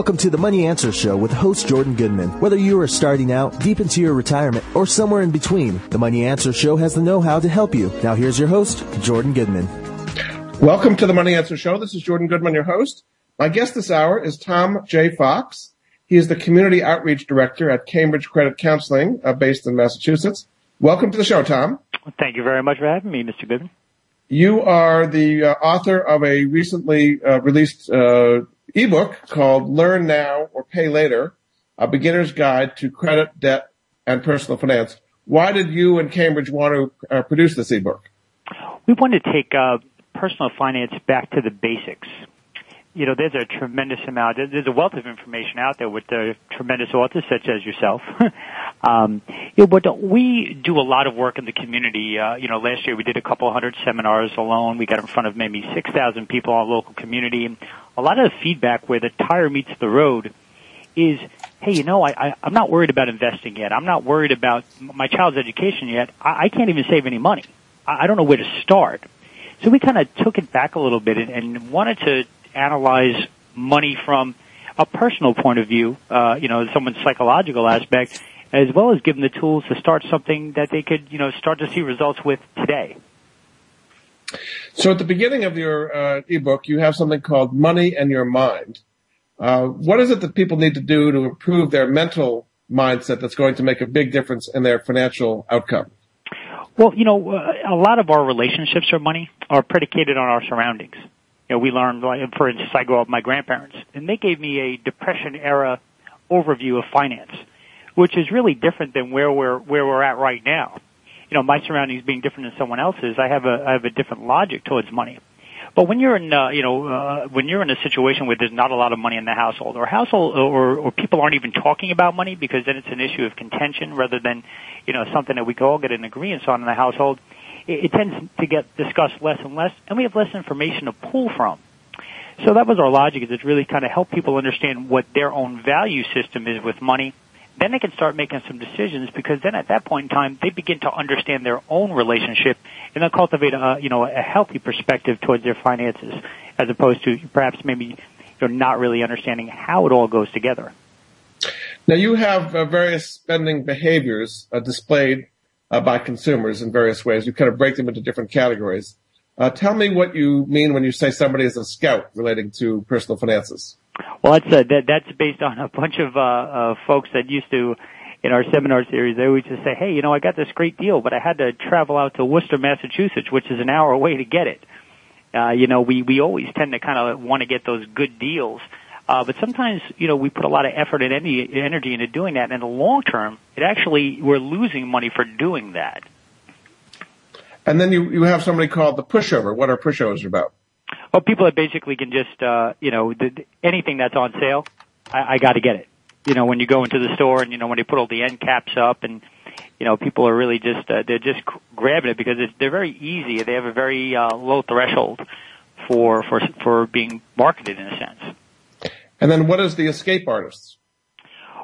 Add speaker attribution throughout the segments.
Speaker 1: Welcome to the Money Answer Show with host Jordan Goodman. Whether you are starting out, deep into your retirement, or somewhere in between, the Money Answer Show has the know-how to help you. Now here's your host, Jordan Goodman.
Speaker 2: Welcome to the Money Answer Show. This is Jordan Goodman, your host. My guest this hour is Tom J. Fox. He is the Community Outreach Director at Cambridge Credit Counseling, uh, based in Massachusetts. Welcome to the show, Tom.
Speaker 3: Thank you very much for having me, Mr. Goodman.
Speaker 2: You are the uh, author of a recently uh, released uh, ebook called Learn Now or Pay Later, a beginner's guide to credit, debt, and personal finance. Why did you and Cambridge want to uh, produce this ebook?
Speaker 3: We wanted to take uh, personal finance back to the basics. You know, there's a tremendous amount, there's a wealth of information out there with the tremendous authors such as yourself. um, you know, but we do a lot of work in the community. Uh, you know, last year we did a couple hundred seminars alone. We got in front of maybe 6,000 people in our local community a lot of the feedback where the tire meets the road is, hey, you know, I, I, I'm not worried about investing yet. I'm not worried about my child's education yet. I, I can't even save any money. I, I don't know where to start. So we kind of took it back a little bit and, and wanted to analyze money from a personal point of view, uh, you know, someone's psychological aspect, as well as give them the tools to start something that they could, you know, start to see results with today.
Speaker 2: So at the beginning of your uh, ebook, you have something called Money and Your Mind. Uh, what is it that people need to do to improve their mental mindset that's going to make a big difference in their financial outcome?
Speaker 3: Well, you know, uh, a lot of our relationships or money are predicated on our surroundings. You know, we learned, for instance, I grew up with my grandparents, and they gave me a Depression era overview of finance, which is really different than where we're where we're at right now you know, my surroundings being different than someone else's, I have a I have a different logic towards money. But when you're in, uh, you know, uh, when you're in a situation where there's not a lot of money in the household, or household, or, or people aren't even talking about money because then it's an issue of contention rather than, you know, something that we can all get an agreement on in the household. It, it tends to get discussed less and less, and we have less information to pull from. So that was our logic: is it's really kind of help people understand what their own value system is with money, then they can start making some decisions because then at that point in time they begin to understand their own relationship and they'll cultivate a you know a healthy perspective towards their finances as opposed to perhaps maybe you're not really understanding how it all goes together.
Speaker 2: Now you have uh, various spending behaviors uh, displayed uh, by consumers in various ways. You kind of break them into different categories. Uh, tell me what you mean when you say somebody is a scout relating to personal finances.
Speaker 3: Well, that's uh, that, that's based on a bunch of uh, uh, folks that used to in our seminar series. They always just say, "Hey, you know, I got this great deal, but I had to travel out to Worcester, Massachusetts, which is an hour away to get it." Uh, you know, we we always tend to kind of want to get those good deals. Uh, but sometimes, you know, we put a lot of effort and energy into doing that. And in the long term, it actually, we're losing money for doing that.
Speaker 2: And then you, you have somebody called the pushover. What are pushovers about?
Speaker 3: Oh, people that basically can just, uh, you know, the, anything that's on sale, I, I got to get it. You know, when you go into the store and you know when they put all the end caps up and you know people are really just uh, they're just grabbing it because it's, they're very easy. They have a very uh, low threshold for for for being marketed in a sense.
Speaker 2: And then what is the escape artists?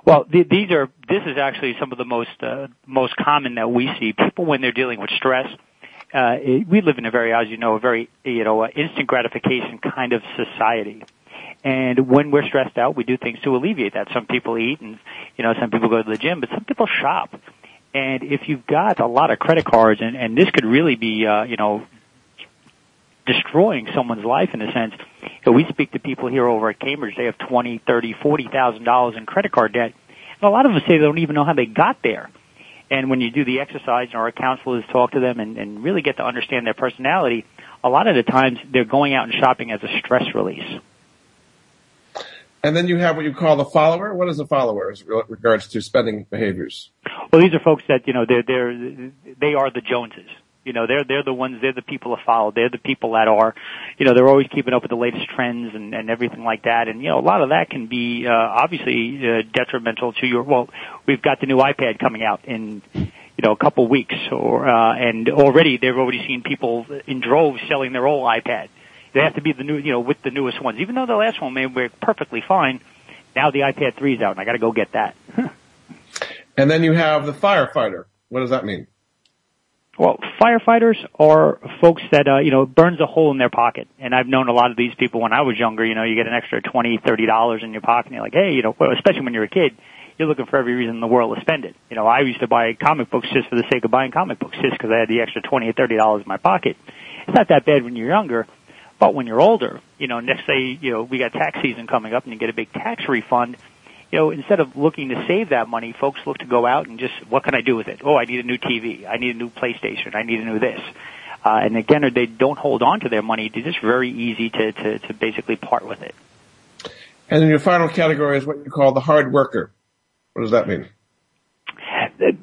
Speaker 3: Well, th- these are this is actually some of the most uh, most common that we see. People when they're dealing with stress, uh, we live in a very, as you know, a very, you know, uh, instant gratification kind of society. And when we're stressed out, we do things to alleviate that. Some people eat and, you know, some people go to the gym, but some people shop. And if you've got a lot of credit cards and, and this could really be, uh, you know, destroying someone's life in a sense. We speak to people here over at Cambridge. They have twenty, thirty, forty thousand dollars in credit card debt, and a lot of them say they don't even know how they got there. And when you do the exercise, and our counselors talk to them and, and really get to understand their personality, a lot of the times they're going out and shopping as a stress release.
Speaker 2: And then you have what you call the follower. What is a follower as regards to spending behaviors?
Speaker 3: Well, these are folks that you know they're they're they are the Joneses. You know, they're they're the ones. They're the people to follow. They're the people that are, you know, they're always keeping up with the latest trends and and everything like that. And you know, a lot of that can be uh, obviously uh, detrimental to your. Well, we've got the new iPad coming out in you know, a couple weeks or, uh, and already they've already seen people in droves selling their old iPad. They have to be the new, you know, with the newest ones. Even though the last one may work perfectly fine, now the iPad 3 is out and I gotta go get that.
Speaker 2: and then you have the firefighter. What does that mean?
Speaker 3: Well, firefighters are folks that, uh, you know, burns a hole in their pocket. And I've known a lot of these people when I was younger, you know, you get an extra twenty, thirty dollars in your pocket and you're like, hey, you know, especially when you're a kid, you're looking for every reason in the world to spend it. You know, I used to buy comic books just for the sake of buying comic books, just because I had the extra twenty or thirty dollars in my pocket. It's not that bad when you're younger, but when you're older, you know, next say, you know, we got tax season coming up and you get a big tax refund. You know, instead of looking to save that money, folks look to go out and just, what can I do with it? Oh, I need a new TV. I need a new PlayStation. I need a new this. Uh, and again, they don't hold on to their money. It's just very easy to, to, to basically part with it.
Speaker 2: And then your final category is what you call the hard worker. What does that mean?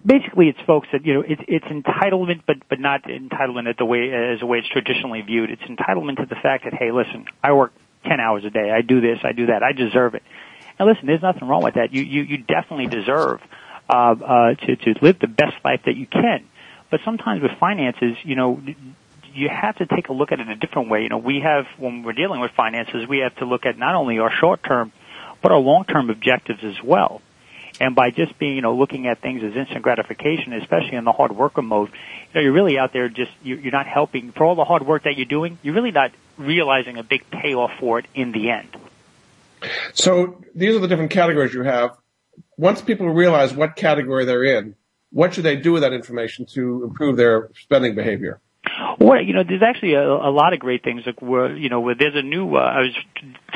Speaker 3: Basically, it's folks that you know it's it's entitlement, but but not entitlement at the way as the way it's traditionally viewed. It's entitlement to the fact that hey, listen, I work ten hours a day, I do this, I do that, I deserve it. And listen, there's nothing wrong with that. You you you definitely deserve uh, uh, to to live the best life that you can. But sometimes with finances, you know, you have to take a look at it a different way. You know, we have when we're dealing with finances, we have to look at not only our short term, but our long term objectives as well. And by just being, you know, looking at things as instant gratification, especially in the hard worker mode, you know, you're really out there just, you're not helping, for all the hard work that you're doing, you're really not realizing a big payoff for it in the end.
Speaker 2: So these are the different categories you have. Once people realize what category they're in, what should they do with that information to improve their spending behavior?
Speaker 3: Well, you know, there's actually a, a lot of great things. Like where, you know, where there's a new. Uh, I was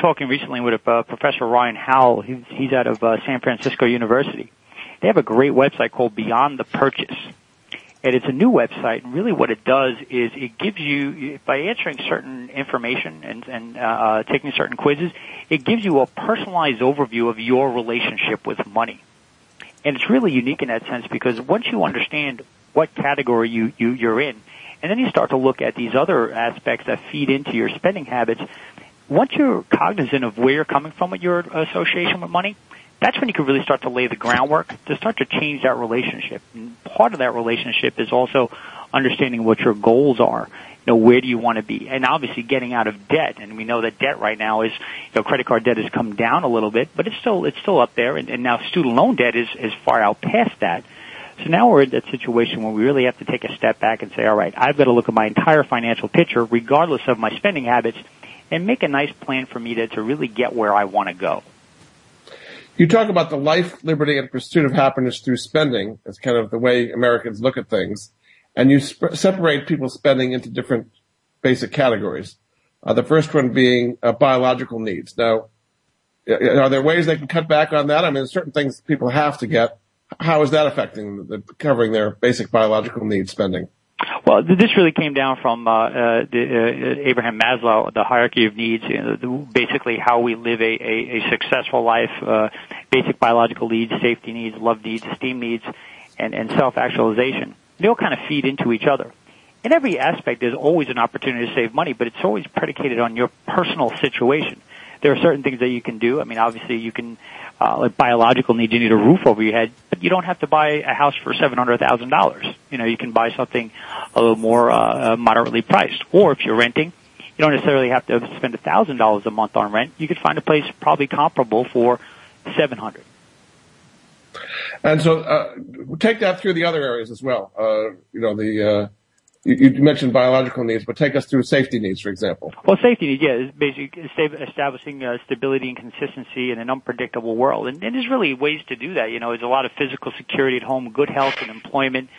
Speaker 3: talking recently with uh, Professor Ryan Howell. He's, out of uh, San Francisco University. They have a great website called Beyond the Purchase, and it's a new website. And really, what it does is it gives you by answering certain information and and uh, taking certain quizzes, it gives you a personalized overview of your relationship with money. And it's really unique in that sense because once you understand what category you, you you're in and then you start to look at these other aspects that feed into your spending habits. Once you're cognizant of where you're coming from with your association with money, that's when you can really start to lay the groundwork to start to change that relationship. And part of that relationship is also understanding what your goals are. You know, where do you want to be? And obviously getting out of debt. And we know that debt right now is, you know, credit card debt has come down a little bit, but it's still, it's still up there. And, and now student loan debt is, is far out past that. So now we're in that situation where we really have to take a step back and say, all right, I've got to look at my entire financial picture, regardless of my spending habits, and make a nice plan for me to, to really get where I want to go.
Speaker 2: You talk about the life, liberty, and pursuit of happiness through spending. It's kind of the way Americans look at things. And you sp- separate people's spending into different basic categories. Uh, the first one being uh, biological needs. Now, are there ways they can cut back on that? I mean, certain things people have to get, how is that affecting the, covering their basic biological needs spending?
Speaker 3: Well, this really came down from uh, uh, the, uh, Abraham Maslow, the hierarchy of needs, you know, the, basically how we live a, a, a successful life, uh, basic biological needs, safety needs, love needs, esteem needs, and, and self-actualization. They all kind of feed into each other. In every aspect, there's always an opportunity to save money, but it's always predicated on your personal situation. There are certain things that you can do. I mean, obviously, you can uh, like biological needs, you need a roof over your head, but you don't have to buy a house for seven hundred thousand dollars. You know, you can buy something a little more uh, uh moderately priced. Or if you're renting, you don't necessarily have to spend a thousand dollars a month on rent. You could find a place probably comparable for seven hundred.
Speaker 2: And so, uh, take that through the other areas as well. Uh, you know, the uh, you, mentioned biological needs, but take us through safety needs, for example.
Speaker 3: Well, safety needs, yeah, is basically establishing uh, stability and consistency in an unpredictable world. And, and there's really ways to do that. You know, there's a lot of physical security at home, good health and employment.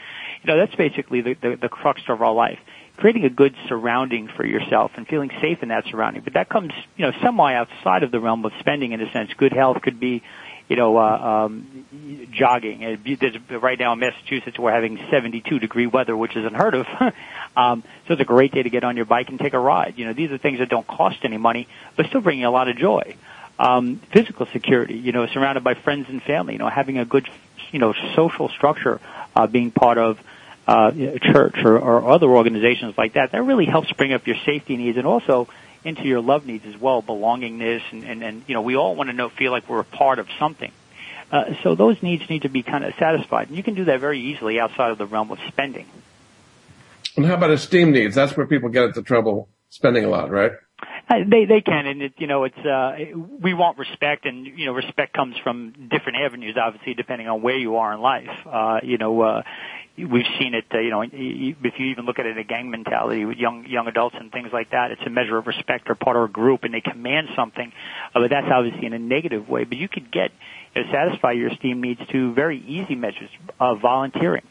Speaker 3: You know, that's basically the, the, the crux of our life. Creating a good surrounding for yourself and feeling safe in that surrounding. But that comes, you know, semi outside of the realm of spending in a sense. Good health could be, you know, uh, um, jogging. Right now in Massachusetts, we're having 72 degree weather, which is unheard of. um, so it's a great day to get on your bike and take a ride. You know, these are things that don't cost any money, but still bring you a lot of joy. Um, physical security, you know, surrounded by friends and family, you know, having a good, you know, social structure, uh, being part of, uh, church or, or other organizations like that, that really helps bring up your safety needs and also into your love needs as well, belongingness, and, and, and you know, we all want to know, feel like we're a part of something. Uh, so those needs need to be kind of satisfied, and you can do that very easily outside of the realm of spending.
Speaker 2: And how about esteem needs? That's where people get into trouble spending a lot, right?
Speaker 3: Uh, they they can, and it, you know, it's uh, we want respect, and you know, respect comes from different avenues, obviously, depending on where you are in life. Uh, you know, uh, we've seen it. Uh, you know, if you even look at it a gang mentality with young young adults and things like that, it's a measure of respect or part of a group, and they command something. Uh, but that's obviously in a negative way. But you could get you know, satisfy your esteem needs to very easy measures of volunteering.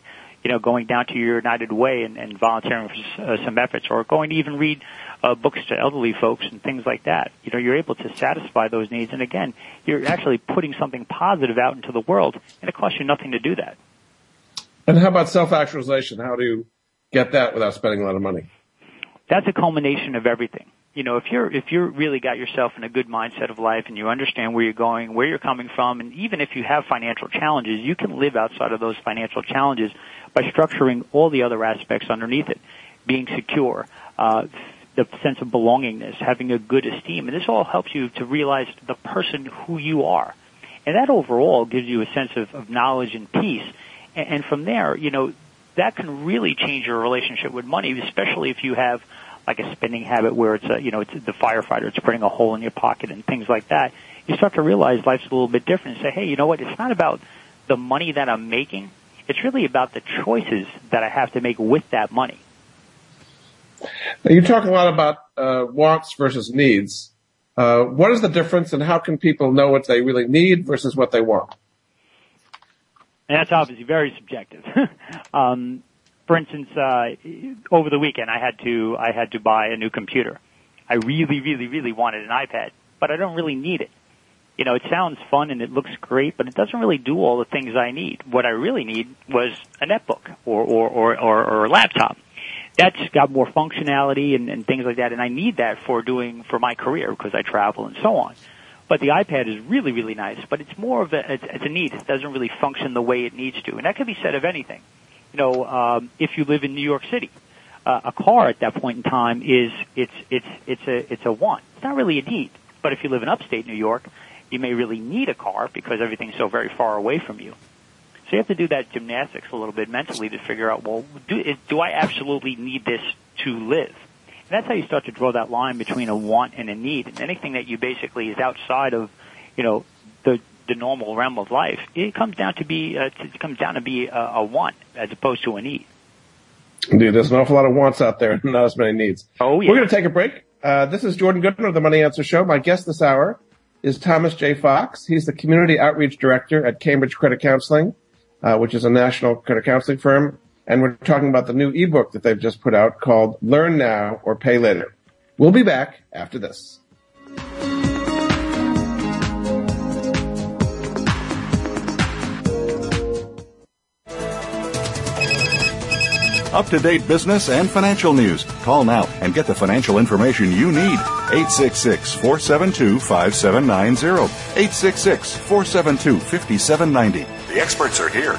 Speaker 3: You know, going down to your United Way and, and volunteering for uh, some efforts, or going to even read uh, books to elderly folks and things like that. You know, you're able to satisfy those needs, and again, you're actually putting something positive out into the world, and it costs you nothing to do that.
Speaker 2: And how about self-actualization? How do you get that without spending a lot of money?
Speaker 3: That's a culmination of everything. You know, if you're if you're really got yourself in a good mindset of life and you understand where you're going, where you're coming from, and even if you have financial challenges, you can live outside of those financial challenges by structuring all the other aspects underneath it, being secure, uh, the sense of belongingness, having a good esteem, and this all helps you to realize the person who you are. And that overall gives you a sense of, of knowledge and peace. And, and from there, you know, that can really change your relationship with money, especially if you have like a spending habit where it's a, you know, it's the firefighter, it's burning a hole in your pocket and things like that. You start to realize life's a little bit different and say, hey, you know what? It's not about the money that I'm making. It's really about the choices that I have to make with that money.
Speaker 2: Now, you talk a lot about uh, wants versus needs. Uh, what is the difference, and how can people know what they really need versus what they want?
Speaker 3: And that's obviously very subjective. um, for instance, uh, over the weekend, I had to I had to buy a new computer. I really, really, really wanted an iPad, but I don't really need it. You know, it sounds fun and it looks great, but it doesn't really do all the things I need. What I really need was a netbook or or or, or, or a laptop that's got more functionality and, and things like that, and I need that for doing for my career because I travel and so on. But the iPad is really, really nice, but it's more of a, it's, it's a need. It doesn't really function the way it needs to. And that could be said of anything. You know, um, if you live in New York City, uh, a car at that point in time is, it's, it's, it's a, it's a want. It's not really a need. But if you live in upstate New York, you may really need a car because everything's so very far away from you. So you have to do that gymnastics a little bit mentally to figure out, well, do, do I absolutely need this to live? And that's how you start to draw that line between a want and a need. And anything that you basically is outside of, you know, the the normal realm of life, it comes down to be uh, it comes down to be a, a want as opposed to a need.
Speaker 2: Dude, there's an awful lot of wants out there, not as many needs.
Speaker 3: Oh yeah.
Speaker 2: We're going to take a break. Uh, this is Jordan Goodman of the Money Answer Show. My guest this hour is Thomas J. Fox. He's the Community Outreach Director at Cambridge Credit Counseling uh, which is a national credit counseling firm. And we're talking about the new ebook that they've just put out called Learn Now or Pay Later. We'll be back after this.
Speaker 4: Up to date business and financial news. Call now and get the financial information you need. 866 472 5790. 866 472 5790. The experts are here.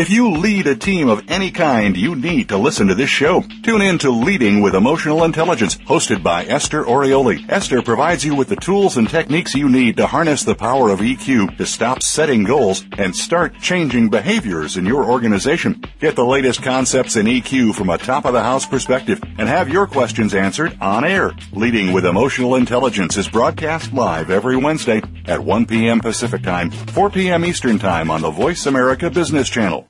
Speaker 4: If you lead a team of any kind, you need to listen to this show. Tune in to Leading with Emotional Intelligence, hosted by Esther Orioli. Esther provides you with the tools and techniques you need to harness the power of EQ to stop setting goals and start changing behaviors in your organization. Get the latest concepts in EQ from a top of the house perspective and have your questions answered on air. Leading with Emotional Intelligence is broadcast live every Wednesday at 1 p.m. Pacific Time, 4 p.m. Eastern Time on the Voice America Business Channel.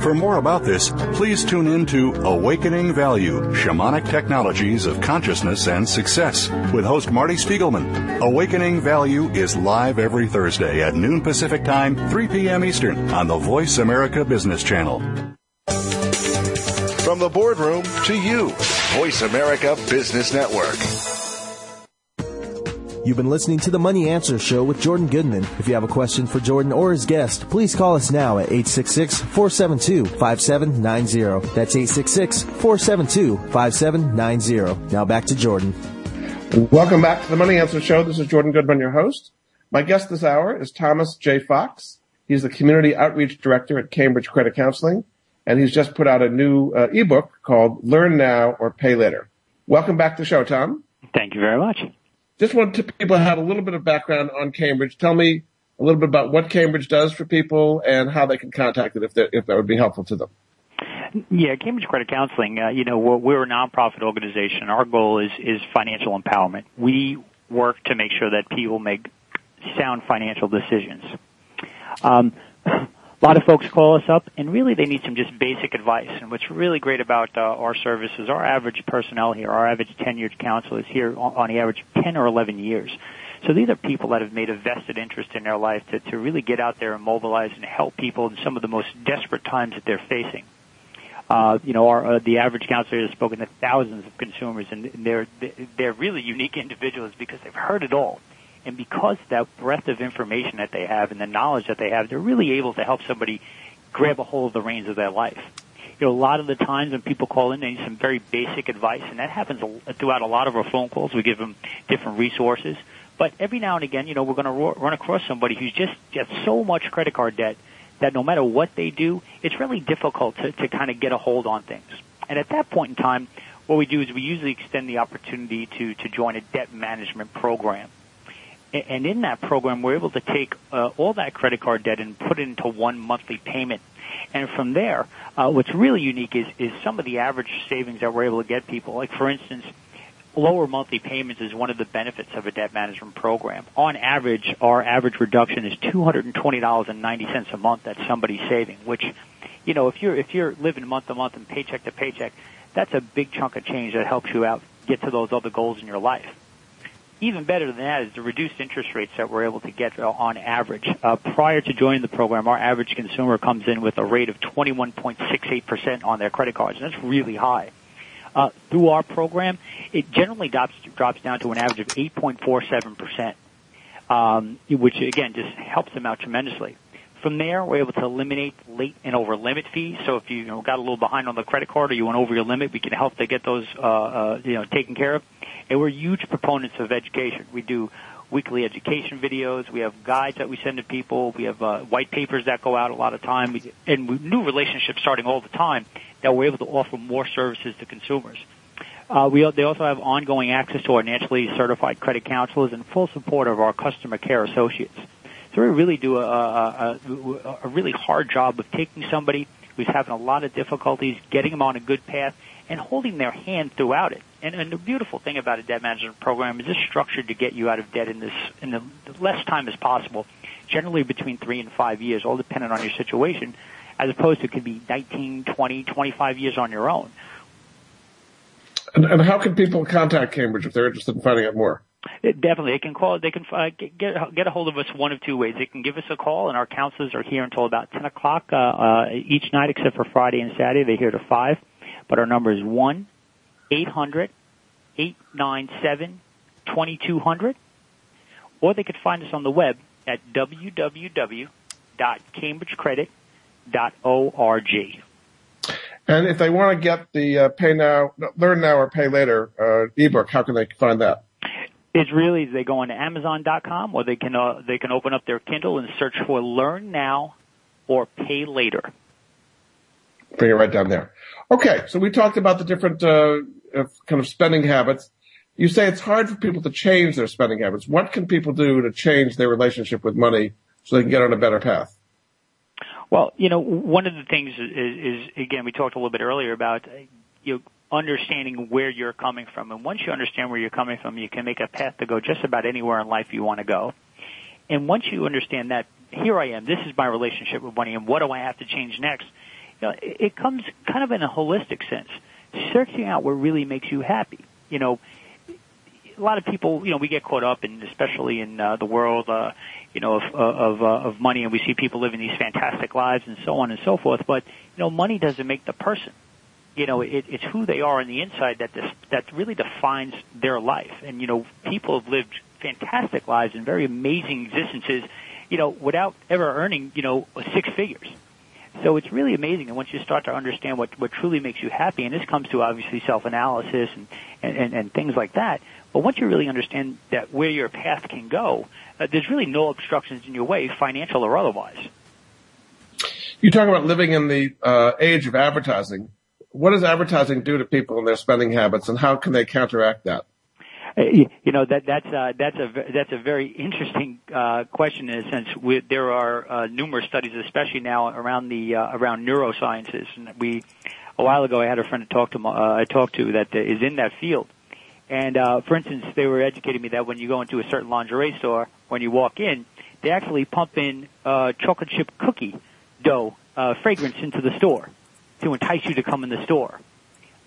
Speaker 4: For more about this, please tune in to Awakening Value Shamanic Technologies of Consciousness and Success with host Marty Spiegelman. Awakening Value is live every Thursday at noon Pacific Time, 3 p.m. Eastern on the Voice America Business Channel.
Speaker 5: From the boardroom to you, Voice America Business Network.
Speaker 1: You've been listening to the Money Answer Show with Jordan Goodman. If you have a question for Jordan or his guest, please call us now at 866-472-5790. That's 866-472-5790. Now back to Jordan.
Speaker 2: Welcome back to the Money Answer Show. This is Jordan Goodman, your host. My guest this hour is Thomas J. Fox. He's the Community Outreach Director at Cambridge Credit Counseling, and he's just put out a new uh, ebook called Learn Now or Pay Later. Welcome back to the show, Tom.
Speaker 3: Thank you very much.
Speaker 2: Just want to people have a little bit of background on Cambridge. Tell me a little bit about what Cambridge does for people and how they can contact it if, if that would be helpful to them.
Speaker 3: Yeah, Cambridge Credit Counseling, uh, you know, we're, we're a nonprofit organization. Our goal is, is financial empowerment. We work to make sure that people make sound financial decisions. Um, a lot of folks call us up and really they need some just basic advice. And what's really great about uh, our services, our average personnel here, our average tenured counsel is here on the average 10 or 11 years. So these are people that have made a vested interest in their life to, to really get out there and mobilize and help people in some of the most desperate times that they're facing. Uh, you know, our, uh, the average counselor has spoken to thousands of consumers, and they're they're really unique individuals because they've heard it all, and because that breadth of information that they have and the knowledge that they have, they're really able to help somebody grab a hold of the reins of their life. You know, a lot of the times when people call in, they need some very basic advice, and that happens throughout a lot of our phone calls. We give them different resources, but every now and again, you know, we're going to run across somebody who's just got so much credit card debt that no matter what they do, it's really difficult to, to kind of get a hold on things. And at that point in time, what we do is we usually extend the opportunity to, to join a debt management program. And in that program, we're able to take uh, all that credit card debt and put it into one monthly payment. And from there, uh, what's really unique is, is some of the average savings that we're able to get people. Like, for instance, lower monthly payments is one of the benefits of a debt management program. On average, our average reduction is $220.90 a month that somebody's saving, which, you know, if you're, if you're living month to month and paycheck to paycheck, that's a big chunk of change that helps you out get to those other goals in your life. Even better than that is the reduced interest rates that we're able to get on average. Uh, prior to joining the program, our average consumer comes in with a rate of 21.68% on their credit cards, and that's really high uh, through our program, it generally drops drops down to an average of 8.47 percent, um, which again just helps them out tremendously. From there, we're able to eliminate late and over limit fees. So if you, you know, got a little behind on the credit card or you went over your limit, we can help to get those uh, uh, you know taken care of. And we're huge proponents of education. We do weekly education videos. We have guides that we send to people. We have uh, white papers that go out a lot of time, and we, new relationships starting all the time that we're able to offer more services to consumers. Uh, we, they also have ongoing access to our nationally certified credit counselors and full support of our customer care associates. So we really do a, a, a, a really hard job of taking somebody who's having a lot of difficulties, getting them on a good path, and holding their hand throughout it. And, and the beautiful thing about a debt management program is it's structured to get you out of debt in this in the less time as possible, generally between three and five years, all dependent on your situation, as opposed to it could be 19, 20, 25 years on your own.
Speaker 2: And, and how can people contact Cambridge if they're interested in finding out more?
Speaker 3: It, definitely, they can call. They can uh, get get a hold of us one of two ways. They can give us a call, and our counselors are here until about ten o'clock uh, uh, each night, except for Friday and Saturday. They're here to five. But our number is one eight hundred eight nine seven twenty two hundred, or they could find us on the web at www.cambridgecredit.org.
Speaker 2: And if they want to get the uh, Pay Now, Learn Now, or Pay Later uh, ebook, how can they find that?
Speaker 3: It's really they go on Amazon.com or they can uh, they can open up their Kindle and search for Learn Now or Pay Later.
Speaker 2: Bring it right down there. Okay, so we talked about the different uh, kind of spending habits. You say it's hard for people to change their spending habits. What can people do to change their relationship with money so they can get on a better path?
Speaker 3: Well, you know, one of the things is, is again, we talked a little bit earlier about you know, understanding where you're coming from. And once you understand where you're coming from, you can make a path to go just about anywhere in life you want to go. And once you understand that, here I am, this is my relationship with money, and what do I have to change next? You know, it, comes kind of in a holistic sense, searching out what really makes you happy. You know, a lot of people, you know, we get caught up in, especially in uh, the world, uh, you know, of of, uh, of money, and we see people living these fantastic lives and so on and so forth. But you know, money doesn't make the person you know, it, it's who they are on the inside that this, that really defines their life. And you know, people have lived fantastic lives and very amazing existences, you know, without ever earning, you know, six figures. So it's really amazing. And once you start to understand what, what truly makes you happy, and this comes to obviously self-analysis and, and, and, and things like that, but once you really understand that where your path can go, uh, there's really no obstructions in your way, financial or otherwise.
Speaker 2: You talk about living in the uh, age of advertising. What does advertising do to people and their spending habits, and how can they counteract that?
Speaker 3: Uh, you know that that's uh, that's a that's a very interesting uh, question in a sense. We, there are uh, numerous studies, especially now around the uh, around neurosciences. And we a while ago, I had a friend to talk to uh, I talked to that is in that field. And uh, for instance, they were educating me that when you go into a certain lingerie store, when you walk in, they actually pump in uh, chocolate chip cookie dough uh, fragrance into the store to entice you to come in the store.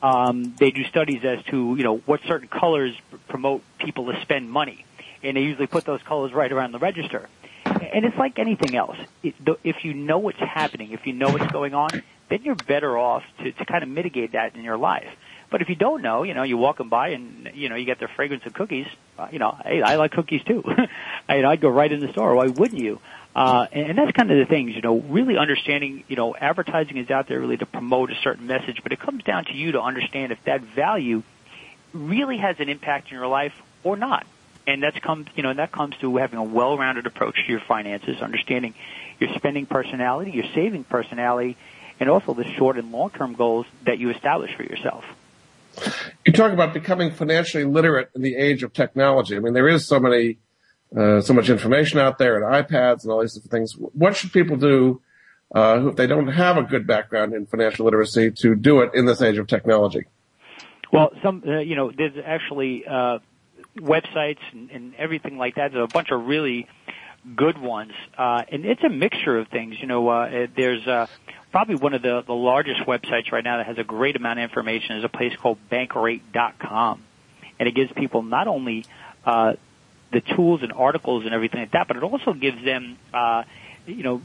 Speaker 3: Um, they do studies as to you know what certain colors promote people to spend money, and they usually put those colors right around the register. And it's like anything else. If you know what's happening, if you know what's going on, then you're better off to, to kind of mitigate that in your life. But if you don't know, you know, you walk walking by and, you know, you get their fragrance of cookies, uh, you know, hey, I like cookies too. You know, I'd go right in the store. Why wouldn't you? Uh, and, that's kind of the things, you know, really understanding, you know, advertising is out there really to promote a certain message, but it comes down to you to understand if that value really has an impact in your life or not. And that's comes, you know, and that comes to having a well-rounded approach to your finances, understanding your spending personality, your saving personality, and also the short and long-term goals that you establish for yourself.
Speaker 2: You talk about becoming financially literate in the age of technology. I mean, there is so many uh, so much information out there and iPads and all these different things. What should people do uh, if they don't have a good background in financial literacy to do it in this age of technology?
Speaker 3: Well, some uh, you know, there's actually uh, websites and, and everything like that. There's a bunch of really good ones, uh, and it's a mixture of things. You know, uh, there's uh, probably one of the, the largest websites right now that has a great amount of information is a place called Bankrate.com, and it gives people not only uh, the tools and articles and everything like that, but it also gives them, uh, you know,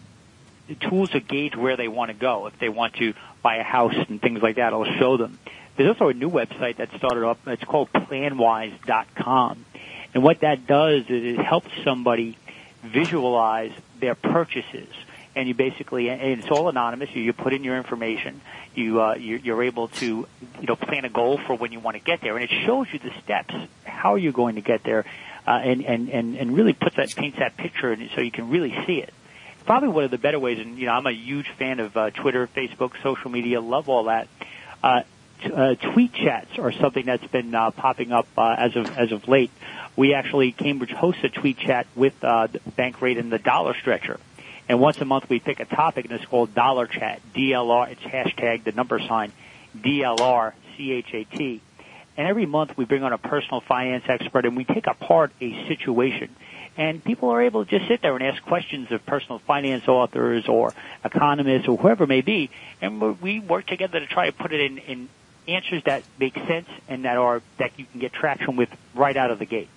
Speaker 3: tools to gauge where they want to go. If they want to buy a house and things like that, it'll show them. There's also a new website that started up. It's called PlanWise.com, and what that does is it helps somebody visualize their purchases. And you basically, and it's all anonymous. You put in your information. You, uh, you're, able to, you know, plan a goal for when you want to get there, and it shows you the steps. How are you going to get there? uh, and, and, and, and really puts that, paints that picture so you can really see it. Probably one of the better ways, and you know, I'm a huge fan of uh, Twitter, Facebook, social media, love all that. Uh, t- uh, tweet chats are something that's been uh, popping up uh, as of as of late. We actually Cambridge hosts a tweet chat with uh, Bankrate and the Dollar Stretcher, and once a month we pick a topic and it's called Dollar Chat, DLR. It's hashtag the number sign DLR C H A T. And every month we bring on a personal finance expert and we take apart a situation. And people are able to just sit there and ask questions of personal finance authors or economists or whoever it may be. And we work together to try to put it in, in answers that make sense and that are, that you can get traction with right out of the gate.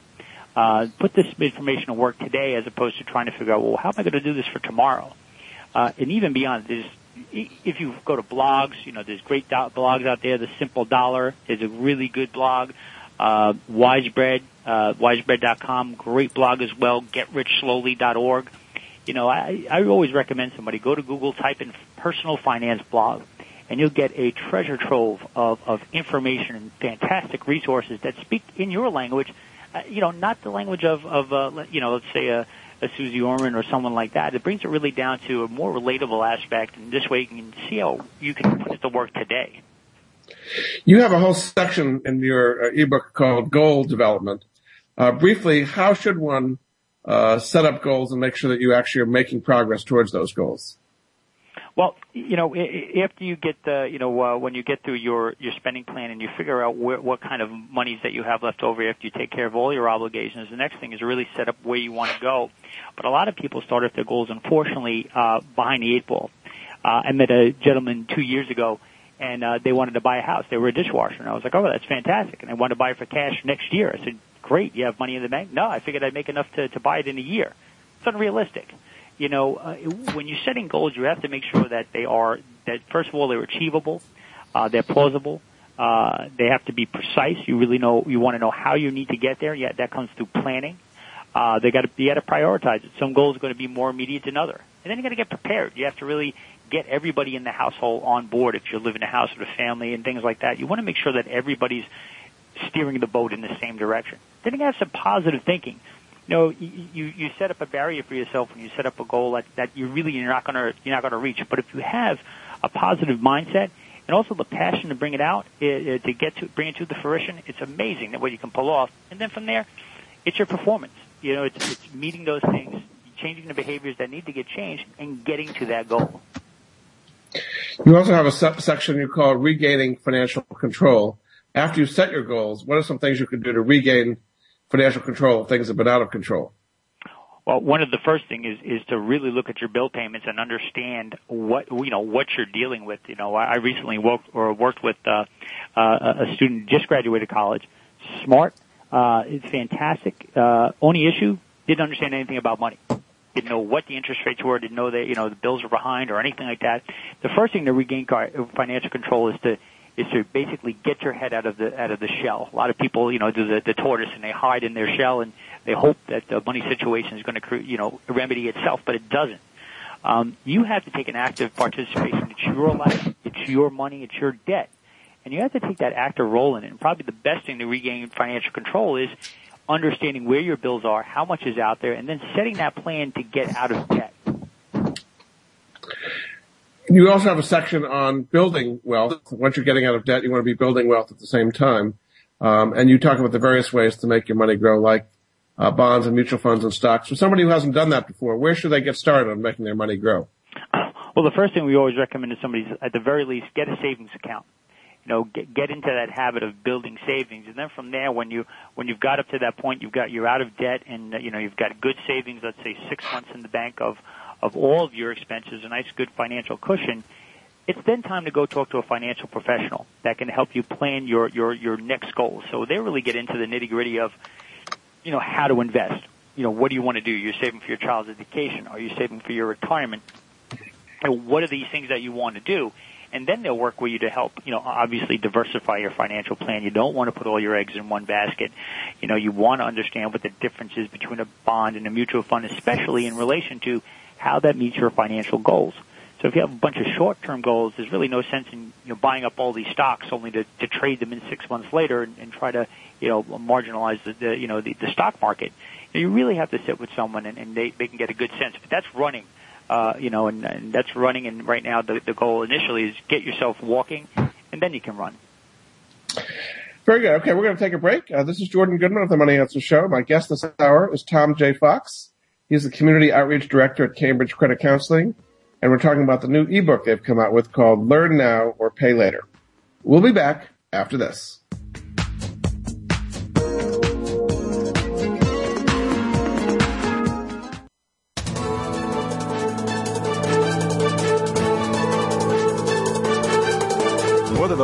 Speaker 3: Uh, put this information to work today as opposed to trying to figure out, well, how am I going to do this for tomorrow? Uh, and even beyond, there's if you go to blogs, you know, there's great do- blogs out there. The Simple Dollar is a really good blog. Uh, Wisebread, uh, wisebread.com, great blog as well. GetRichSlowly.org. You know, I, I always recommend somebody go to Google, type in personal finance blog, and you'll get a treasure trove of, of information and fantastic resources that speak in your language. Uh, you know, not the language of, of uh, you know, let's say a, a Susie Orman or someone like that. It brings it really down to a more relatable aspect, and this way you can see how you can put it to work today.
Speaker 2: You have a whole section in your uh, ebook called Goal Development. Uh, briefly, how should one uh, set up goals and make sure that you actually are making progress towards those goals?
Speaker 3: Well, you know, after you get the, you know, uh, when you get through your your spending plan and you figure out where, what kind of monies that you have left over after you take care of all your obligations, the next thing is really set up where you want to go. But a lot of people start off their goals, unfortunately, uh, behind the eight ball. Uh, I met a gentleman two years ago, and uh, they wanted to buy a house. They were a dishwasher, and I was like, "Oh, that's fantastic!" And they wanted to buy it for cash next year. I said, "Great, you have money in the bank?" No, I figured I'd make enough to to buy it in a year. It's unrealistic you know, uh, when you're setting goals, you have to make sure that they are that first of all they're achievable, uh, they're plausible, uh, they have to be precise. You really know you want to know how you need to get there. Yeah, that comes through planning. Uh, they got to you got to prioritize it. Some goals are going to be more immediate than other, and then you got to get prepared. You have to really get everybody in the household on board. If you live in a house with a family and things like that, you want to make sure that everybody's steering the boat in the same direction. Then you have some positive thinking. You know, you, you set up a barrier for yourself when you set up a goal that, that you really you're not gonna you're not gonna reach. But if you have a positive mindset and also the passion to bring it out, it, to get to bring it to the fruition, it's amazing that what you can pull off. And then from there, it's your performance. You know, it's, it's meeting those things, changing the behaviors that need to get changed, and getting to that goal.
Speaker 2: You also have a section you call regaining financial control after you set your goals, what are some things you can do to regain financial control if things have been out of control?
Speaker 3: Well, one of the first thing is is to really look at your bill payments and understand what you know what you're dealing with. You know, I recently worked or worked with uh, uh, a student just graduated college, smart, uh, fantastic. Uh, only issue didn't understand anything about money. Didn't know what the interest rates were. Didn't know that you know the bills were behind or anything like that. The first thing to regain financial control is to is to basically get your head out of the out of the shell. A lot of people, you know, do the, the tortoise and they hide in their shell and they hope that the money situation is going to, you know, remedy itself, but it doesn't. Um, you have to take an active participation. It's your life, it's your money, it's your debt, and you have to take that active role in it. And probably the best thing to regain financial control is understanding where your bills are, how much is out there, and then setting that plan to get out of debt.
Speaker 2: You also have a section on building wealth. Once you're getting out of debt, you want to be building wealth at the same time. Um, and you talk about the various ways to make your money grow, like uh, bonds and mutual funds and stocks. For somebody who hasn't done that before, where should they get started on making their money grow?
Speaker 3: Well, the first thing we always recommend to somebody is, at the very least, get a savings account. You know, get, get into that habit of building savings, and then from there, when you when you've got up to that point, you've got you're out of debt, and you know you've got good savings. Let's say six months in the bank of of all of your expenses, a nice good financial cushion, it's then time to go talk to a financial professional that can help you plan your, your, your next goals. So they really get into the nitty gritty of, you know, how to invest. You know, what do you want to do? You're saving for your child's education. Are you saving for your retirement? And what are these things that you want to do? And then they'll work with you to help, you know, obviously diversify your financial plan. You don't want to put all your eggs in one basket. You know, you want to understand what the difference is between a bond and a mutual fund, especially in relation to how that meets your financial goals. So if you have a bunch of short-term goals, there's really no sense in you know buying up all these stocks only to, to trade them in six months later and, and try to you know marginalize the, the you know the, the stock market. You, know, you really have to sit with someone and, and they they can get a good sense. But that's running, uh, you know, and, and that's running. And right now the the goal initially is get yourself walking, and then you can run.
Speaker 2: Very good. Okay, we're going to take a break. Uh, this is Jordan Goodman of the Money Answer Show. My guest this hour is Tom J. Fox. He's the Community Outreach Director at Cambridge Credit Counseling, and we're talking about the new ebook they've come out with called Learn Now or Pay Later. We'll be back after this.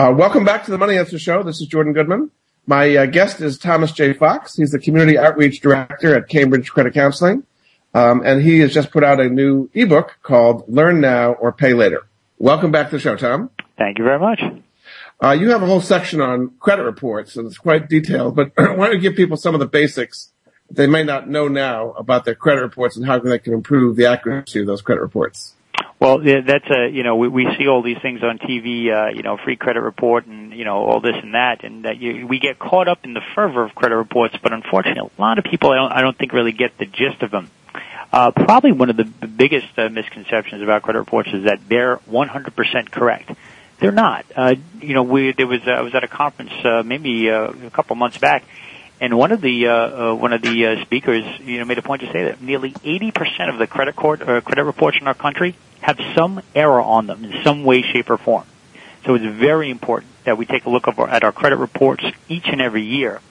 Speaker 2: Uh, welcome back to the Money Answer Show. This is Jordan Goodman. My uh, guest is Thomas J. Fox. He's the Community Outreach Director at Cambridge Credit Counseling. Um, and he has just put out a new ebook called Learn Now or Pay Later. Welcome back to the show, Tom.
Speaker 3: Thank you very much.
Speaker 2: Uh, you have a whole section on credit reports, and it's quite detailed, but why don't you give people some of the basics they may not know now about their credit reports and how they can improve the accuracy of those credit reports?
Speaker 3: Well, that's a you know we, we see all these things on TV, uh, you know, free credit report and you know all this and that, and that you, we get caught up in the fervor of credit reports. But unfortunately, a lot of people I don't I don't think really get the gist of them. Uh, probably one of the biggest uh, misconceptions about credit reports is that they're 100% correct. They're not. Uh, you know, we there was uh, I was at a conference uh, maybe uh, a couple months back, and one of the uh, uh, one of the uh, speakers, you know, made a point to say that nearly 80% of the credit court uh, credit reports in our country have some error on them in some way, shape, or form. So it's very important that we take a look at our credit reports each and every year.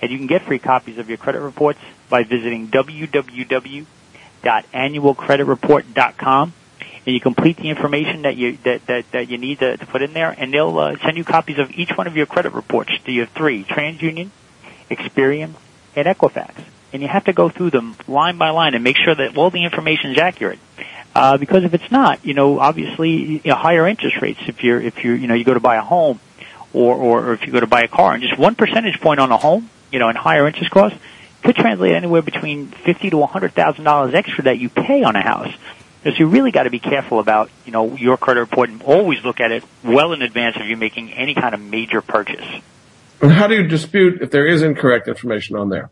Speaker 3: And you can get free copies of your credit reports by visiting www.annualcreditreport.com and you complete the information that you that that, that you need to, to put in there, and they'll uh, send you copies of each one of your credit reports. Do you have three: TransUnion, Experian, and Equifax. And you have to go through them line by line and make sure that all the information is accurate. Uh, because if it's not, you know, obviously you know, higher interest rates if you're if you're you know you go to buy a home, or, or or if you go to buy a car, and just one percentage point on a home, you know, and higher interest costs could translate anywhere between fifty to hundred thousand dollars extra that you pay on a house. So you really got to be careful about you know your credit report and always look at it well in advance of you making any kind of major purchase.
Speaker 2: And how do you dispute if there is incorrect information on there?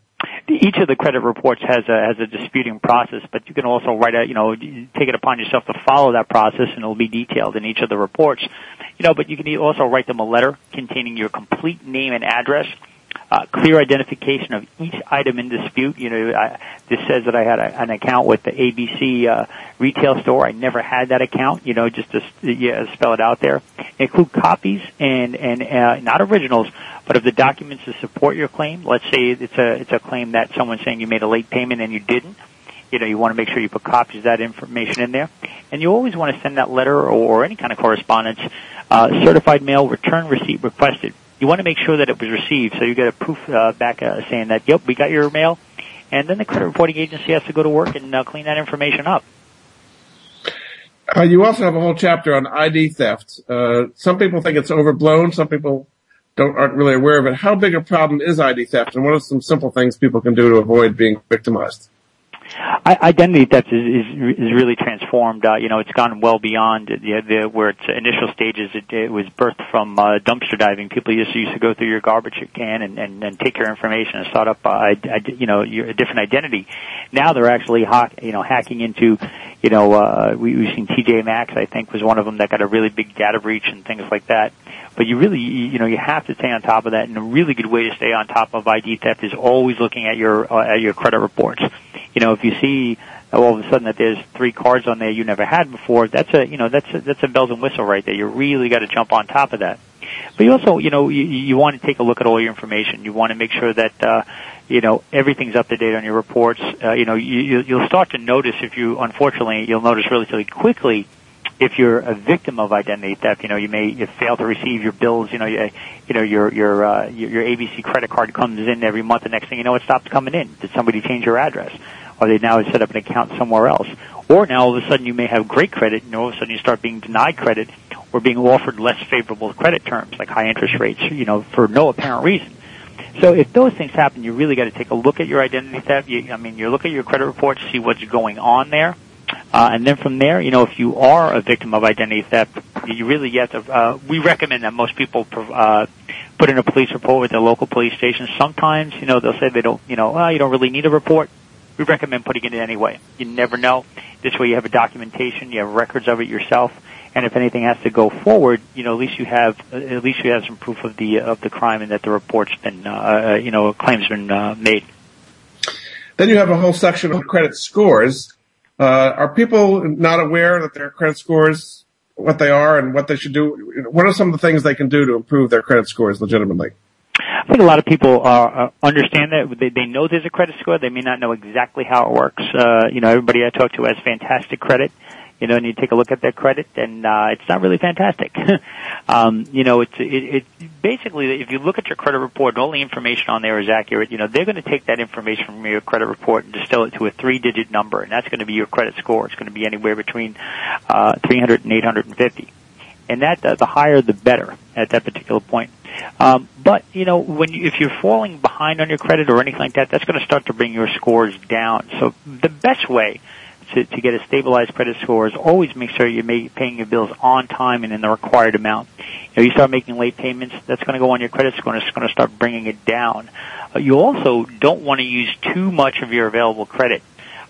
Speaker 3: each of the credit reports has a has a disputing process, but you can also write a you know take it upon yourself to follow that process, and it'll be detailed in each of the reports. You know, but you can also write them a letter containing your complete name and address, uh, clear identification of each item in dispute. You know, I, this says that I had a, an account with the ABC uh, retail store. I never had that account. You know, just to yeah, spell it out there. Include copies and and uh, not originals, but of the documents to support your claim. Let's say it's a it's a claim that someone's saying you made a late payment and you didn't. You know, you want to make sure you put copies of that information in there, and you always want to send that letter or, or any kind of correspondence, uh, certified mail, return receipt requested you want to make sure that it was received. So you get a proof uh, back uh, saying that, yep, we got your mail. And then the credit reporting agency has to go to work and uh, clean that information up.
Speaker 2: Uh, you also have a whole chapter on ID theft. Uh, some people think it's overblown. Some people don't aren't really aware of it. How big a problem is ID theft, and what are some simple things people can do to avoid being victimized?
Speaker 3: Identity theft is, really transformed. Uh, you know, it's gone well beyond the, where its initial stages. It, was birthed from uh, dumpster diving. People used to, used to go through your garbage can and, take your information and start up, you know, a different identity. Now they're actually you know, hacking into, you know, uh, we, we've seen TJ Maxx. I think was one of them that got a really big data breach and things like that. But you really, you know, you have to stay on top of that. And a really good way to stay on top of ID theft is always looking at your uh, at your credit reports you know, if you see all of a sudden that there's three cards on there you never had before, that's a, you know, that's a, that's a bells and whistle right there. You really got to jump on top of that. But you also, you know, you, you want to take a look at all your information. You want to make sure that, uh, you know, everything's up to date on your reports. Uh, you know, you, you'll start to notice if you, unfortunately, you'll notice relatively quickly if you're a victim of identity theft, you know, you may you fail to receive your bills. You know, you, you know your your, uh, your ABC credit card comes in every month. The next thing you know, it stops coming in. Did somebody change your address? Or they now set up an account somewhere else? Or now all of a sudden you may have great credit, and all of a sudden you start being denied credit or being offered less favorable credit terms, like high interest rates. You know, for no apparent reason. So if those things happen, you really got to take a look at your identity theft. You, I mean, you look at your credit reports, see what's going on there uh, and then from there, you know, if you are a victim of identity theft, you really have to, uh, we recommend that most people, uh, put in a police report with their local police station. Sometimes, you know, they'll say they don't, you know, oh, you don't really need a report. We recommend putting it in anyway. You never know. This way you have a documentation, you have records of it yourself, and if anything has to go forward, you know, at least you have, at least you have some proof of the, of the crime and that the report's been, uh, uh you know, claim's been, uh, made.
Speaker 2: Then you have a whole section on credit scores Uh, are people not aware that their credit scores, what they are and what they should do? What are some of the things they can do to improve their credit scores legitimately?
Speaker 3: I think a lot of people uh, understand that they, they know there's a credit score. They may not know exactly how it works. Uh, you know, everybody I talk to has fantastic credit you know, and you take a look at their credit, and uh, it's not really fantastic. um, you know, it's it, it basically if you look at your credit report and all the information on there is accurate, you know, they're going to take that information from your credit report and distill it to a three-digit number, and that's going to be your credit score. It's going to be anywhere between uh, 300 and 850, and that uh, the higher the better at that particular point. Um, but you know, when you, if you're falling behind on your credit or anything like that, that's going to start to bring your scores down. So the best way to, to get a stabilized credit score is always make sure you're make, paying your bills on time and in the required amount. Know, you start making late payments, that's going to go on your credit score and it's going to start bringing it down. Uh, you also don't want to use too much of your available credit.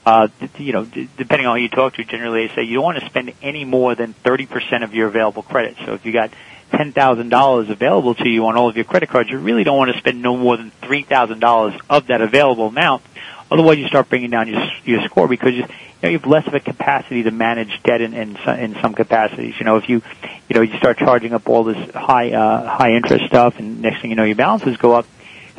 Speaker 3: Uh, you know, d- depending on who you talk to, generally they say you don't want to spend any more than 30% of your available credit. So if you got $10,000 available to you on all of your credit cards, you really don't want to spend no more than $3,000 of that available amount. Otherwise, you start bringing down your, your score because you, know, you have less of a capacity to manage debt in, in, in some capacities. You know, if you, you know, you start charging up all this high, uh, high interest stuff and next thing you know, your balances go up.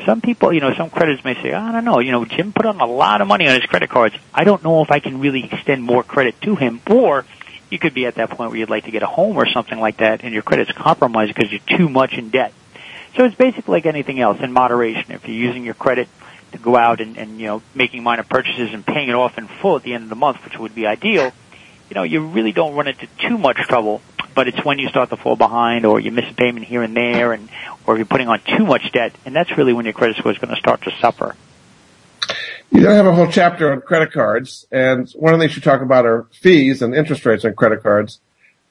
Speaker 3: Some people, you know, some creditors may say, I don't know, you know, Jim put on a lot of money on his credit cards. I don't know if I can really extend more credit to him. Or you could be at that point where you'd like to get a home or something like that and your credit's compromised because you're too much in debt. So it's basically like anything else in moderation. If you're using your credit to go out and, and you know making minor purchases and paying it off in full at the end of the month, which would be ideal, you know you really don't run into too much trouble. But it's when you start to fall behind, or you miss a payment here and there, and or you're putting on too much debt, and that's really when your credit score is going to start to suffer.
Speaker 2: You don't have a whole chapter on credit cards, and one of the things you talk about are fees and interest rates on credit cards.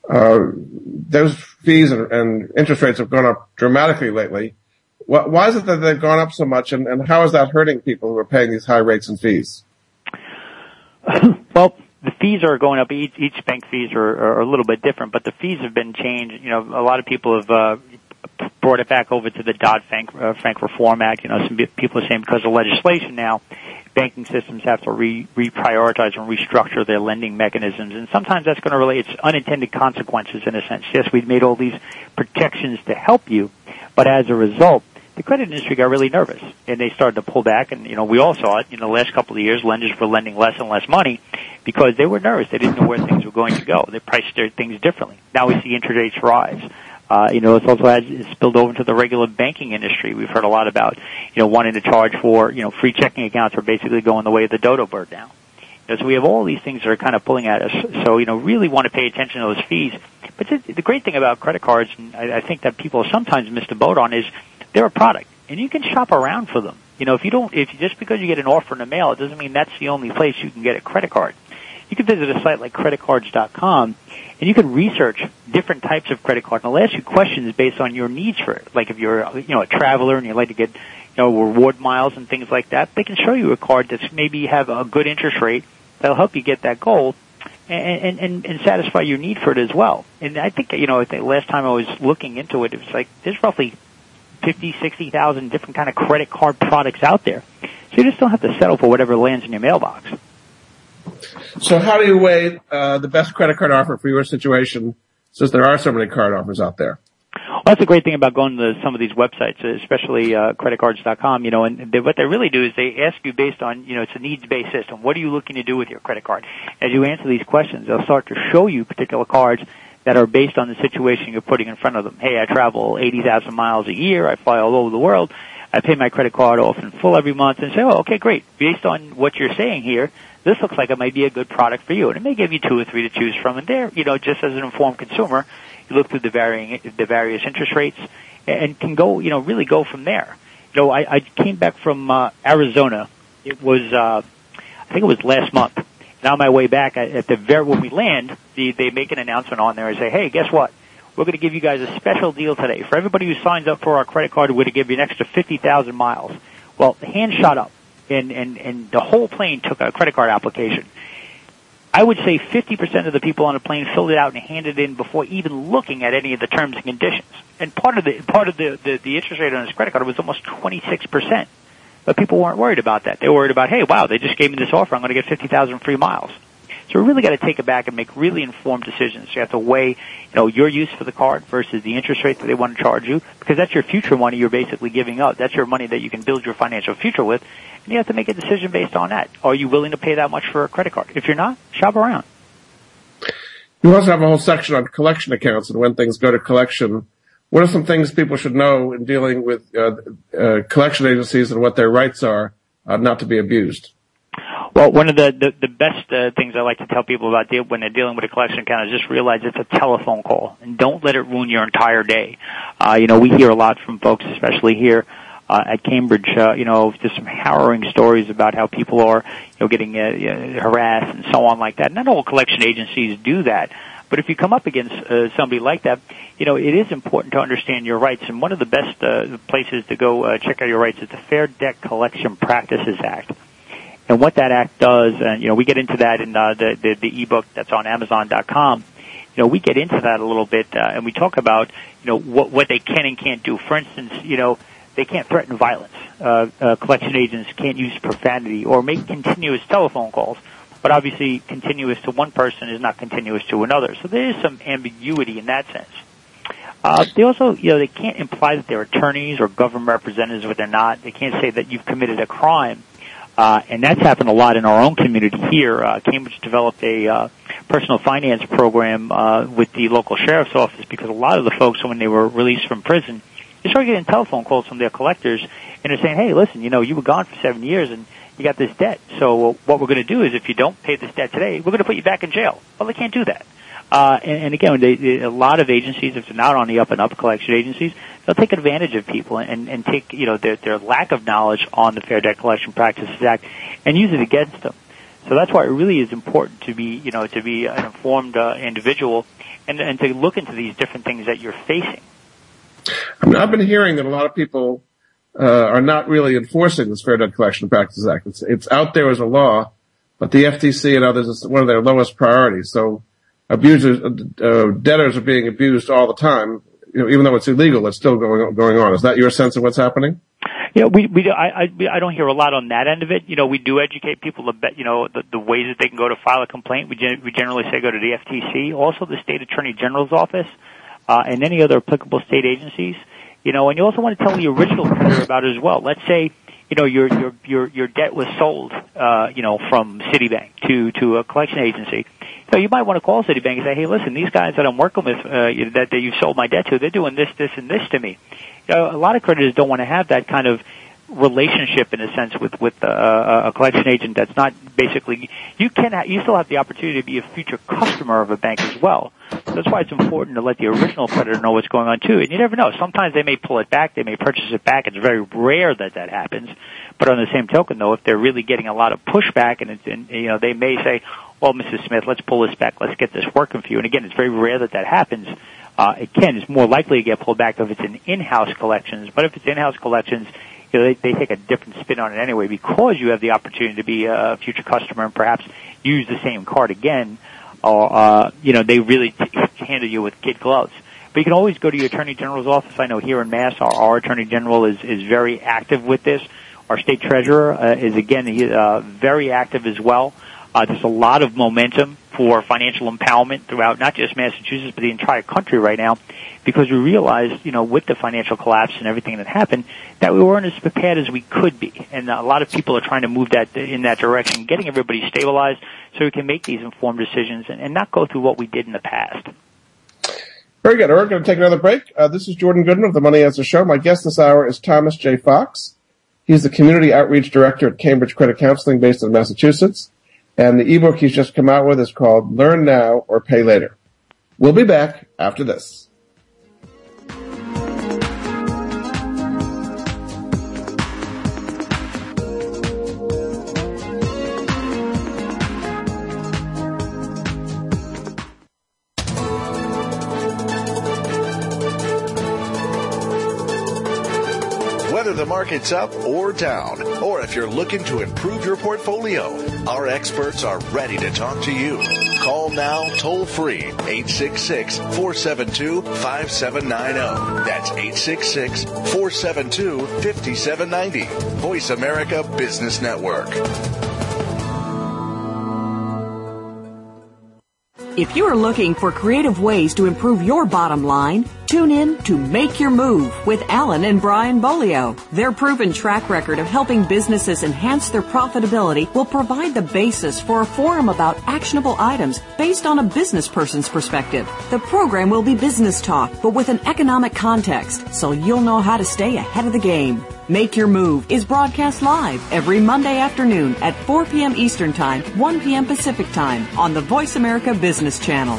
Speaker 2: Uh, those fees and, and interest rates have gone up dramatically lately. Why is it that they've gone up so much, and, and how is that hurting people who are paying these high rates and fees?
Speaker 3: well, the fees are going up. Each, each bank fees are, are a little bit different, but the fees have been changed. You know, a lot of people have uh, brought it back over to the Dodd Frank, uh, Frank Reform Act. You know, some people are saying because of legislation now, banking systems have to re- reprioritize and restructure their lending mechanisms, and sometimes that's going to relate. It's unintended consequences in a sense. Yes, we've made all these protections to help you, but as a result, the credit industry got really nervous and they started to pull back. And you know, we all saw it in the last couple of years. Lenders were lending less and less money because they were nervous. They didn't know where things were going to go. They priced their things differently. Now we see interest rates rise. Uh, you know, it's also has it's spilled over into the regular banking industry. We've heard a lot about, you know, wanting to charge for, you know, free checking accounts are basically going the way of the dodo bird now. You know, so we have all these things that are kind of pulling at us. So, you know, really want to pay attention to those fees. But the great thing about credit cards, and I think that people sometimes miss the boat on, is they're a product, and you can shop around for them. You know, if you don't, if just because you get an offer in the mail, it doesn't mean that's the only place you can get a credit card. You can visit a site like creditcards.com and you can research different types of credit cards. And they'll ask you questions based on your needs for it. Like if you're, you know, a traveler and you like to get, you know, reward miles and things like that, they can show you a card that's maybe have a good interest rate that'll help you get that goal and, and, and satisfy your need for it as well. And I think, you know, I think last time I was looking into it, it was like, there's roughly 50, 60,000 different kind of credit card products out there. So you just don't have to settle for whatever lands in your mailbox.
Speaker 2: So how do you weigh uh, the best credit card offer for your situation since there are so many card offers out there?
Speaker 3: Well, that's a great thing about going to some of these websites, especially uh, creditcards.com. You know, and they, what they really do is they ask you based on, you know, it's a needs-based system. What are you looking to do with your credit card? As you answer these questions, they'll start to show you particular cards that are based on the situation you're putting in front of them. Hey, I travel 80,000 miles a year. I fly all over the world. I pay my credit card off in full every month and say, oh, okay, great. Based on what you're saying here, this looks like it might be a good product for you. And it may give you two or three to choose from. And there, you know, just as an informed consumer, you look through the varying, the various interest rates and can go, you know, really go from there. You know, I, I came back from, uh, Arizona. It was, uh, I think it was last month and on my way back, at the very when we land, the, they make an announcement on there and say, "Hey, guess what? We're going to give you guys a special deal today. For everybody who signs up for our credit card, we're going to give you an extra fifty thousand miles." Well, the hand shot up, and and and the whole plane took a credit card application. I would say 50% of the people on the plane filled it out and handed it in before even looking at any of the terms and conditions. And part of the part of the the, the interest rate on his credit card was almost 26%. But people weren't worried about that. They were worried about, hey, wow, they just gave me this offer. I'm going to get 50,000 free miles. So we really got to take it back and make really informed decisions. You have to weigh, you know, your use for the card versus the interest rate that they want to charge you, because that's your future money you're basically giving up. That's your money that you can build your financial future with, and you have to make a decision based on that. Are you willing to pay that much for a credit card? If you're not, shop around.
Speaker 2: You also have a whole section on collection accounts and when things go to collection. What are some things people should know in dealing with uh, uh, collection agencies and what their rights are uh, not to be abused?
Speaker 3: Well, one of the the, the best uh, things I like to tell people about deal, when they're dealing with a collection account is just realize it's a telephone call and don't let it ruin your entire day. Uh, you know, we hear a lot from folks, especially here uh, at Cambridge, uh, you know, just some harrowing stories about how people are, you know, getting uh, harassed and so on like that. Not all collection agencies do that. But if you come up against uh, somebody like that, you know, it is important to understand your rights. And one of the best uh, places to go uh, check out your rights is the Fair Debt Collection Practices Act. And what that act does, and you know, we get into that in uh, the, the the ebook that's on Amazon.com. You know, we get into that a little bit, uh, and we talk about you know what what they can and can't do. For instance, you know, they can't threaten violence. Uh, uh, collection agents can't use profanity or make continuous telephone calls. But obviously, continuous to one person is not continuous to another. So there is some ambiguity in that sense. Uh, they also, you know, they can't imply that they're attorneys or government representatives when they're not. They can't say that you've committed a crime. Uh, and that's happened a lot in our own community here. Uh, Cambridge developed a uh, personal finance program uh, with the local sheriff's office because a lot of the folks, when they were released from prison, they started getting telephone calls from their collectors, and they're saying, "Hey, listen, you know, you were gone for seven years, and you got this debt. So what we're going to do is, if you don't pay this debt today, we're going to put you back in jail." Well, they can't do that. Uh, and, and again, they, they, a lot of agencies, if they're not on the up and up collection agencies, they'll take advantage of people and, and take, you know, their, their lack of knowledge on the Fair Debt Collection Practices Act and use it against them. So that's why it really is important to be, you know, to be an informed uh, individual and, and to look into these different things that you're facing.
Speaker 2: I mean, I've been hearing that a lot of people uh, are not really enforcing this Fair Debt Collection Practices Act. It's, it's out there as a law, but the FTC and others is one of their lowest priorities. So abusers, uh, uh, debtors are being abused all the time. You know, even though it's illegal, it's still going going on. Is that your sense of what's happening?
Speaker 3: Yeah, we we I I, I don't hear a lot on that end of it. You know, we do educate people about you know the, the ways that they can go to file a complaint. We gen- we generally say go to the FTC, also the state attorney general's office uh, and any other applicable state agencies. You know, and you also want to tell the original creditor about it as well. Let's say, you know, your your your your debt was sold, uh, you know, from Citibank to to a collection agency. So you might want to call Citibank and say, hey, listen, these guys that I'm working with, uh, that that you've sold my debt to, they're doing this, this, and this to me. You know, a lot of creditors don't want to have that kind of relationship in a sense with with uh, a collection agent that's not basically you can ha- you still have the opportunity to be a future customer of a bank as well. That's why it's important to let the original creditor know what's going on too. And you never know. Sometimes they may pull it back, they may purchase it back. It's very rare that that happens. But on the same token, though, if they're really getting a lot of pushback, and, it's, and you know they may say, "Well, Mrs. Smith, let's pull this back. Let's get this working for you." And again, it's very rare that that happens. Uh, again, it's more likely to get pulled back if it's in in-house collections. But if it's in-house collections, you know, they, they take a different spin on it anyway because you have the opportunity to be a future customer and perhaps use the same card again, or uh, you know, they really t- handle you with kid gloves. But you can always go to your attorney general's office. I know here in Mass, our, our attorney general is is very active with this. Our state treasurer uh, is again he, uh, very active as well. Uh, there's a lot of momentum for financial empowerment throughout not just Massachusetts but the entire country right now, because we realized, you know, with the financial collapse and everything that happened, that we weren't as prepared as we could be, and a lot of people are trying to move that in that direction, getting everybody stabilized so we can make these informed decisions and, and not go through what we did in the past.
Speaker 2: Very good. We're going to take another break. Uh, this is Jordan Goodman of the Money Answer Show. My guest this hour is Thomas J. Fox. He's the Community Outreach Director at Cambridge Credit Counseling based in Massachusetts. And the ebook he's just come out with is called Learn Now or Pay Later. We'll be back after this.
Speaker 5: Market's up or down, or if you're looking to improve your portfolio, our experts are ready to talk to you. Call now toll free 866 472 5790. That's 866 472 5790. Voice America Business Network.
Speaker 6: If you are looking for creative ways to improve your bottom line, tune in to Make Your Move with Alan and Brian Bolio. Their proven track record of helping businesses enhance their profitability will provide the basis for a forum about actionable items based on a business person's perspective. The program will be business talk, but with an economic context, so you'll know how to stay ahead of the game. Make Your Move is broadcast live every Monday afternoon at 4 p.m. Eastern Time, 1 p.m. Pacific Time on the Voice America Business Channel.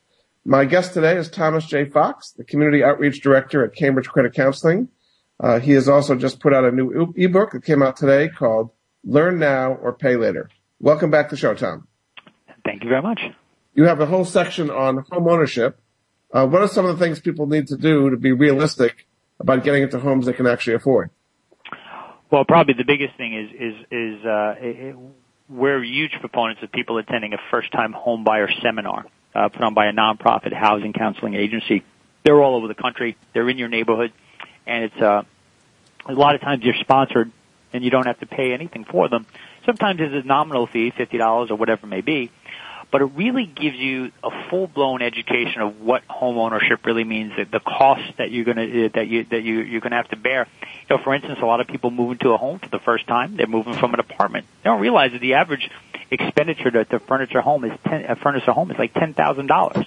Speaker 2: My guest today is Thomas J. Fox, the Community Outreach Director at Cambridge Credit Counseling. Uh, he has also just put out a new ebook that came out today called Learn Now or Pay Later. Welcome back to the show, Tom.
Speaker 3: Thank you very much.
Speaker 2: You have a whole section on home ownership. Uh, what are some of the things people need to do to be realistic about getting into homes they can actually afford?
Speaker 3: Well, probably the biggest thing is is is uh, it, we're huge proponents of people attending a first-time home buyer seminar uh, put on by a nonprofit housing counseling agency. They're all over the country. They're in your neighborhood, and it's uh, a lot of times you're sponsored and you don't have to pay anything for them. Sometimes it's a nominal fee, fifty dollars or whatever it may be, but it really gives you a full-blown education of what home ownership really means, the, the costs that you're going to that you that you you're to have to bear. You know, for instance, a lot of people move into a home for the first time. They're moving from an apartment. They don't realize that the average expenditure to, to furnish a home is ten, uh, furnish a home is like ten thousand dollars.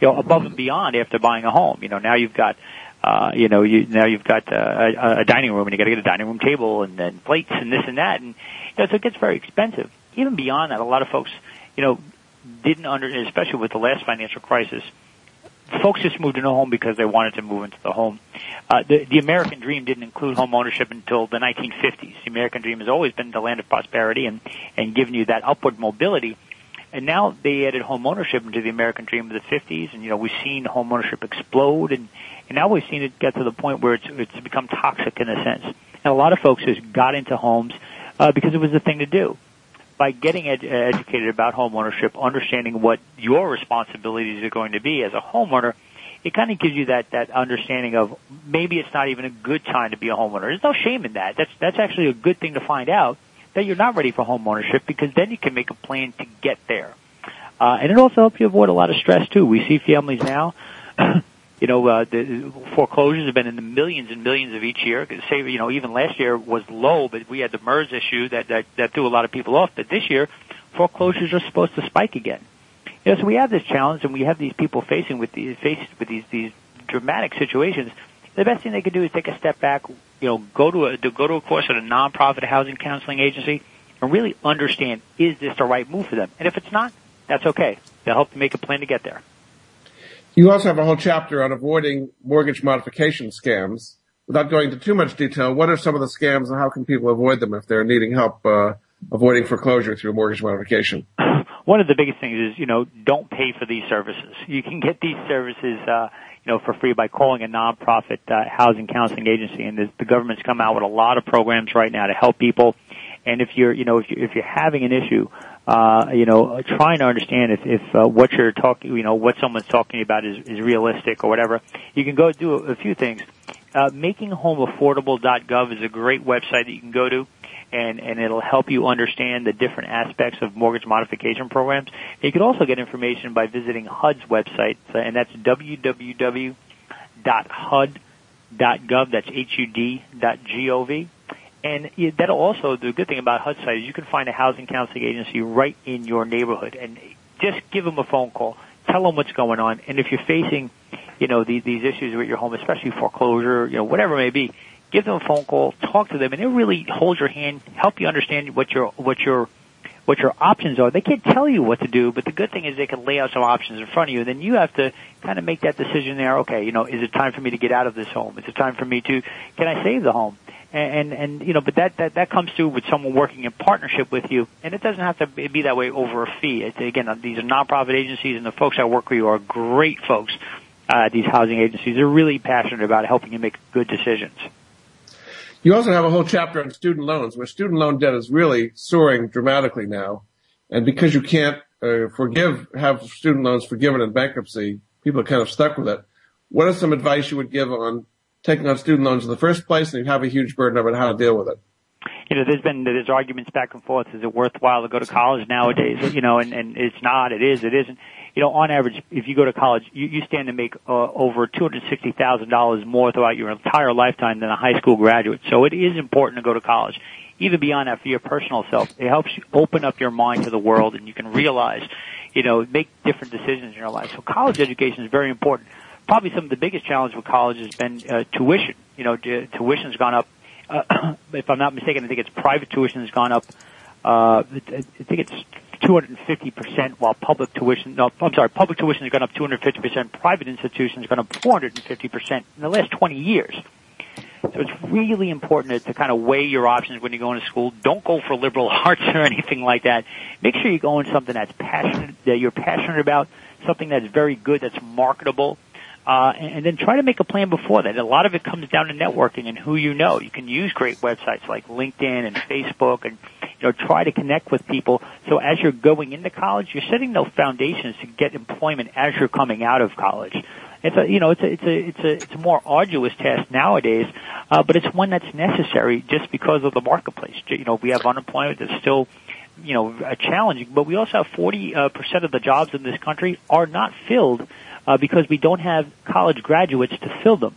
Speaker 3: You know, above and beyond after buying a home. You know, now you've got uh, you know, you, now you've got uh, a, a dining room and you got to get a dining room table and then plates and this and that, and you know, so it gets very expensive. Even beyond that, a lot of folks, you know, didn't under, especially with the last financial crisis, folks just moved into a home because they wanted to move into the home. Uh, the, the American dream didn't include home ownership until the 1950s. The American dream has always been the land of prosperity and, and given you that upward mobility. And now they added home ownership into the American dream of the 50s, and you know we've seen home ownership explode, and, and now we've seen it get to the point where it's it's become toxic in a sense. And a lot of folks just got into homes uh, because it was the thing to do by getting ed- educated about homeownership, understanding what your responsibilities are going to be as a homeowner, it kind of gives you that that understanding of maybe it's not even a good time to be a homeowner. There's no shame in that. That's that's actually a good thing to find out that you're not ready for homeownership because then you can make a plan to get there. Uh, and it also helps you avoid a lot of stress too. We see families now you know, uh, the foreclosures have been in the millions and millions of each year. Say, you know, even last year was low, but we had the MERS issue that, that, that threw a lot of people off. But this year, foreclosures are supposed to spike again. You know, so we have this challenge and we have these people facing with these, faced with these, these dramatic situations. The best thing they can do is take a step back, you know, go to a, to go to a course at a nonprofit housing counseling agency and really understand, is this the right move for them? And if it's not, that's okay. They'll help you make a plan to get there.
Speaker 2: You also have a whole chapter on avoiding mortgage modification scams. Without going into too much detail, what are some of the scams and how can people avoid them if they're needing help uh, avoiding foreclosure through mortgage modification?
Speaker 3: One of the biggest things is, you know, don't pay for these services. You can get these services, uh, you know, for free by calling a nonprofit uh, housing counseling agency. And the, government's come out with a lot of programs right now to help people And if you're, you know, if, you, if you're having an issue, uh, you know, trying to understand if, if uh, what you're talking, you know, what someone's talking about is, is realistic or whatever, you can go do a, a few things. Uh, makinghomeaffordable.gov is a great website that you can go to and, and it'll help you understand the different aspects of mortgage modification programs. You can also get information by visiting HUD's website, and that's www.hud.gov. That's H-U-D dot G-O-V. And that'll also, the good thing about HUD site is you can find a housing counseling agency right in your neighborhood and just give them a phone call. Tell them what's going on. And if you're facing, you know, these, these issues with your home, especially foreclosure, you know, whatever it may be, give them a phone call, talk to them, and they'll really hold your hand, help you understand what your what your what your options are. They can't tell you what to do, but the good thing is they can lay out some options in front of you, and then you have to kind of make that decision there. Okay, you know, is it time for me to get out of this home? Is it time for me to can I save the home? And, and you know, but that that that comes through with someone working in partnership with you, and it doesn't have to be that way over a fee. It's, again, these are nonprofit agencies, and the folks that work with you are great folks. Uh, these housing agencies, they're really passionate about helping you make good decisions.
Speaker 2: You also have a whole chapter on student loans, where student loan debt is really soaring dramatically now. And because you can't uh, forgive, have student loans forgiven in bankruptcy, people are kind of stuck with it. What is some advice you would give on taking on student loans in the first place and you have a huge burden it, how to deal with it?
Speaker 3: you know, there's been there's arguments back and forth. Is it worthwhile to go to college nowadays? You know, and and it's not. It is. It isn't you know, on average, if you go to college, you, you stand to make uh, over two hundred sixty thousand dollars more throughout your entire lifetime than a high school graduate. So it is important to go to college. Even beyond that, for your personal self, it helps you open up your mind to the world, and you can realize, you know, make different decisions in your life. So college education is very important. Probably some of the biggest challenge with college has been uh, tuition. You know, t- tuition's gone up. Uh, if I'm not mistaken, I think it's private tuition has gone up. Uh, I think it's 250%, while public tuition, no, I'm sorry, public tuition has gone up 250%, private institutions gone up 450% in the last 20 years. So it's really important to, to kind of weigh your options when you go into school. Don't go for liberal arts or anything like that. Make sure you go in something that's passionate, that you're passionate about, something that's very good, that's marketable, uh, and, then try to make a plan before that. A lot of it comes down to networking and who you know. You can use great websites like LinkedIn and Facebook and, you know, try to connect with people. So as you're going into college, you're setting those foundations to get employment as you're coming out of college. It's a, you know, it's a, it's a, it's a, it's a more arduous task nowadays, uh, but it's one that's necessary just because of the marketplace. You know, we have unemployment that's still, you know, challenging, but we also have 40 uh, percent of the jobs in this country are not filled uh, because we don't have college graduates to fill them.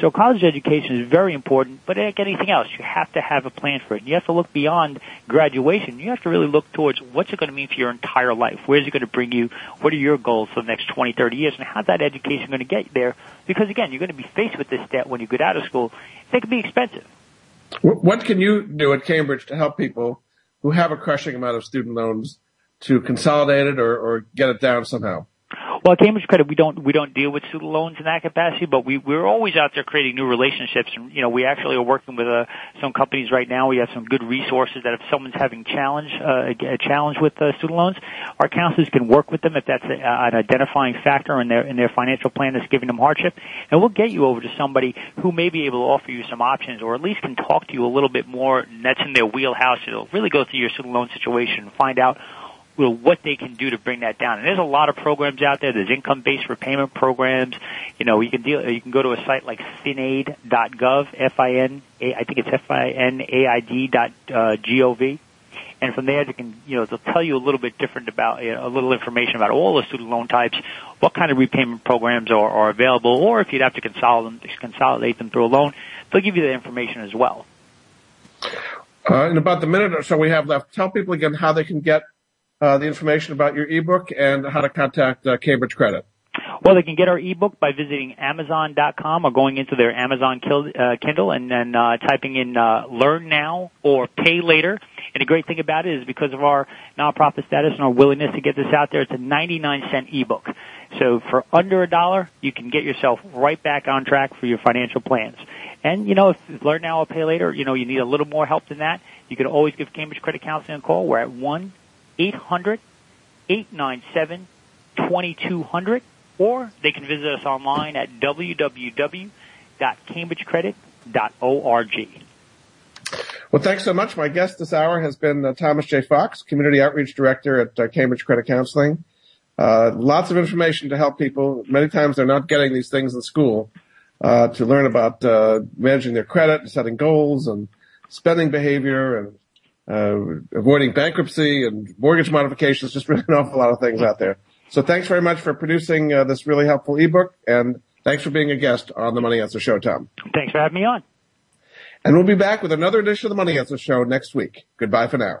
Speaker 3: So college education is very important, but like anything else, you have to have a plan for it. You have to look beyond graduation. You have to really look towards what's it going to mean for your entire life? Where's it going to bring you? What are your goals for the next 20, 30 years? And how's that education going to get you there? Because again, you're going to be faced with this debt when you get out of school. They can be expensive.
Speaker 2: What can you do at Cambridge to help people who have a crushing amount of student loans to consolidate it or, or get it down somehow?
Speaker 3: Well, at Cambridge Credit, we don't we don't deal with student loans in that capacity, but we we're always out there creating new relationships. And you know, we actually are working with uh, some companies right now. We have some good resources that if someone's having challenge uh, a challenge with uh, student loans, our counselors can work with them if that's a, an identifying factor in their in their financial plan that's giving them hardship, and we'll get you over to somebody who may be able to offer you some options, or at least can talk to you a little bit more. And That's in their wheelhouse. It'll really go through your student loan situation and find out what they can do to bring that down. And there's a lot of programs out there. There's income-based repayment programs. You know, you can deal, you can go to a site like finaid.gov, F-I-N-A, I think it's F-I-N-A-I-D dot, uh, G-O-V. And from there, they can, you know, they'll tell you a little bit different about, you know, a little information about all the student loan types, what kind of repayment programs are, are available, or if you'd have to consolidate them, through a loan, they'll give you that information as well.
Speaker 2: Uh, in about the minute or so we have left, tell people again how they can get the information about your ebook and how to contact uh, Cambridge Credit?
Speaker 3: Well, they can get our ebook by visiting Amazon.com or going into their Amazon uh, Kindle and then uh, typing in uh, Learn Now or Pay Later. And the great thing about it is because of our nonprofit status and our willingness to get this out there, it's a 99 cent ebook. So for under a dollar, you can get yourself right back on track for your financial plans. And you know, if Learn Now or Pay Later, you know, you need a little more help than that, you can always give Cambridge Credit Counseling a call. We're at one 800 897 2200 or they can visit us online at www.cambridgecredit.org.
Speaker 2: Well, thanks so much. My guest this hour has been uh, Thomas J. Fox, Community Outreach Director at uh, Cambridge Credit Counseling. Uh, lots of information to help people. Many times they're not getting these things in school uh, to learn about uh, managing their credit, setting goals, and spending behavior, and Uh, avoiding bankruptcy and mortgage modifications. Just really an awful lot of things out there. So thanks very much for producing uh, this really helpful ebook, and thanks for being a guest on the Money Answer Show, Tom.
Speaker 3: Thanks for having me on.
Speaker 2: And we'll be back with another edition of the Money Answer Show next week. Goodbye for now.